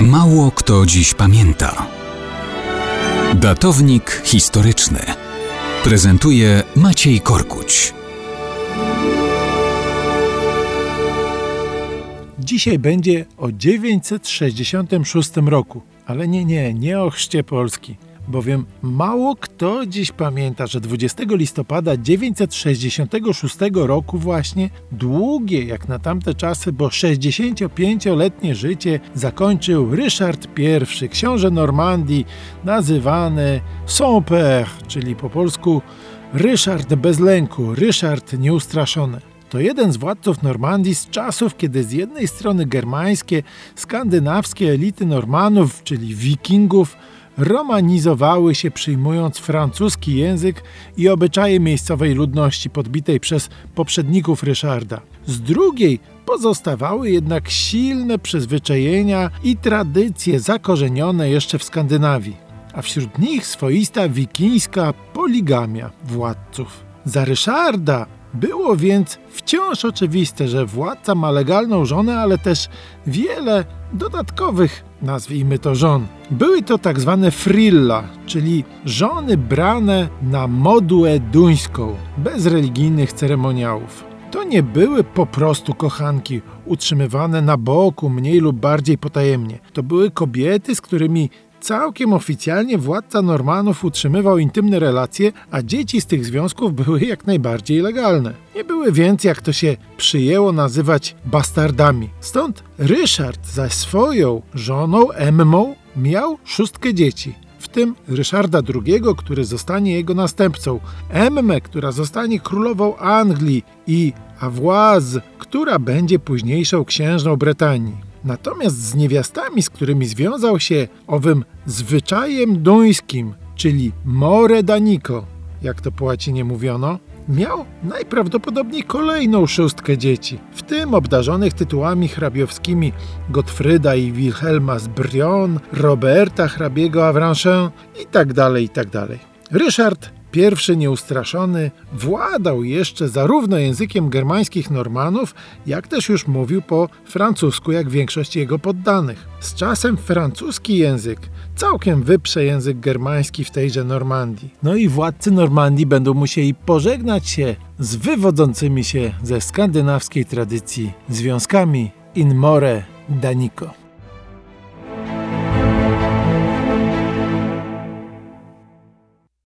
Mało kto dziś pamięta. Datownik historyczny prezentuje Maciej Korkuć. Dzisiaj będzie o 966 roku, ale nie, nie, nie o chrzcie Polski, bowiem mało kto dziś pamięta, że 20 listopada 966 roku właśnie długie jak na tamte czasy, bo 65-letnie życie zakończył Ryszard I, książę Normandii, nazywany Saint-Père, czyli po polsku Ryszard bez lęku, Ryszard nieustraszony. To jeden z władców Normandii z czasów, kiedy z jednej strony germańskie, skandynawskie elity Normanów, czyli wikingów, romanizowały się przyjmując francuski język i obyczaje miejscowej ludności podbitej przez poprzedników Ryszarda. Z drugiej pozostawały jednak silne przyzwyczajenia i tradycje zakorzenione jeszcze w Skandynawii, a wśród nich swoista wikińska poligamia władców. Za Ryszarda było więc wciąż oczywiste, że władca ma legalną żonę, ale też wiele dodatkowych, nazwijmy to żon. Były to tak zwane frilla, czyli żony brane na modułę duńską, bez religijnych ceremoniałów. To nie były po prostu kochanki utrzymywane na boku, mniej lub bardziej potajemnie. To były kobiety, z którymi Całkiem oficjalnie władca Normanów utrzymywał intymne relacje, a dzieci z tych związków były jak najbardziej legalne. Nie były więc, jak to się przyjęło nazywać, bastardami. Stąd Ryszard ze swoją żoną Emmą miał szóstkę dzieci w tym Ryszarda II, który zostanie jego następcą, Emmę, która zostanie królową Anglii i Avoise, która będzie późniejszą księżną Brytanii. Natomiast z niewiastami, z którymi związał się owym zwyczajem duńskim, czyli more daniko, jak to po łacinie mówiono, miał najprawdopodobniej kolejną szóstkę dzieci, w tym obdarzonych tytułami hrabiowskimi Gottfryda i Wilhelma z Brion, Roberta hrabiego Avranchin itd., tak itd. Tak Ryszard Pierwszy nieustraszony władał jeszcze zarówno językiem germańskich Normanów, jak też już mówił po francusku, jak większość jego poddanych. Z czasem francuski język całkiem wyprze język germański w tejże Normandii. No i władcy Normandii będą musieli pożegnać się z wywodzącymi się ze skandynawskiej tradycji związkami in more danico.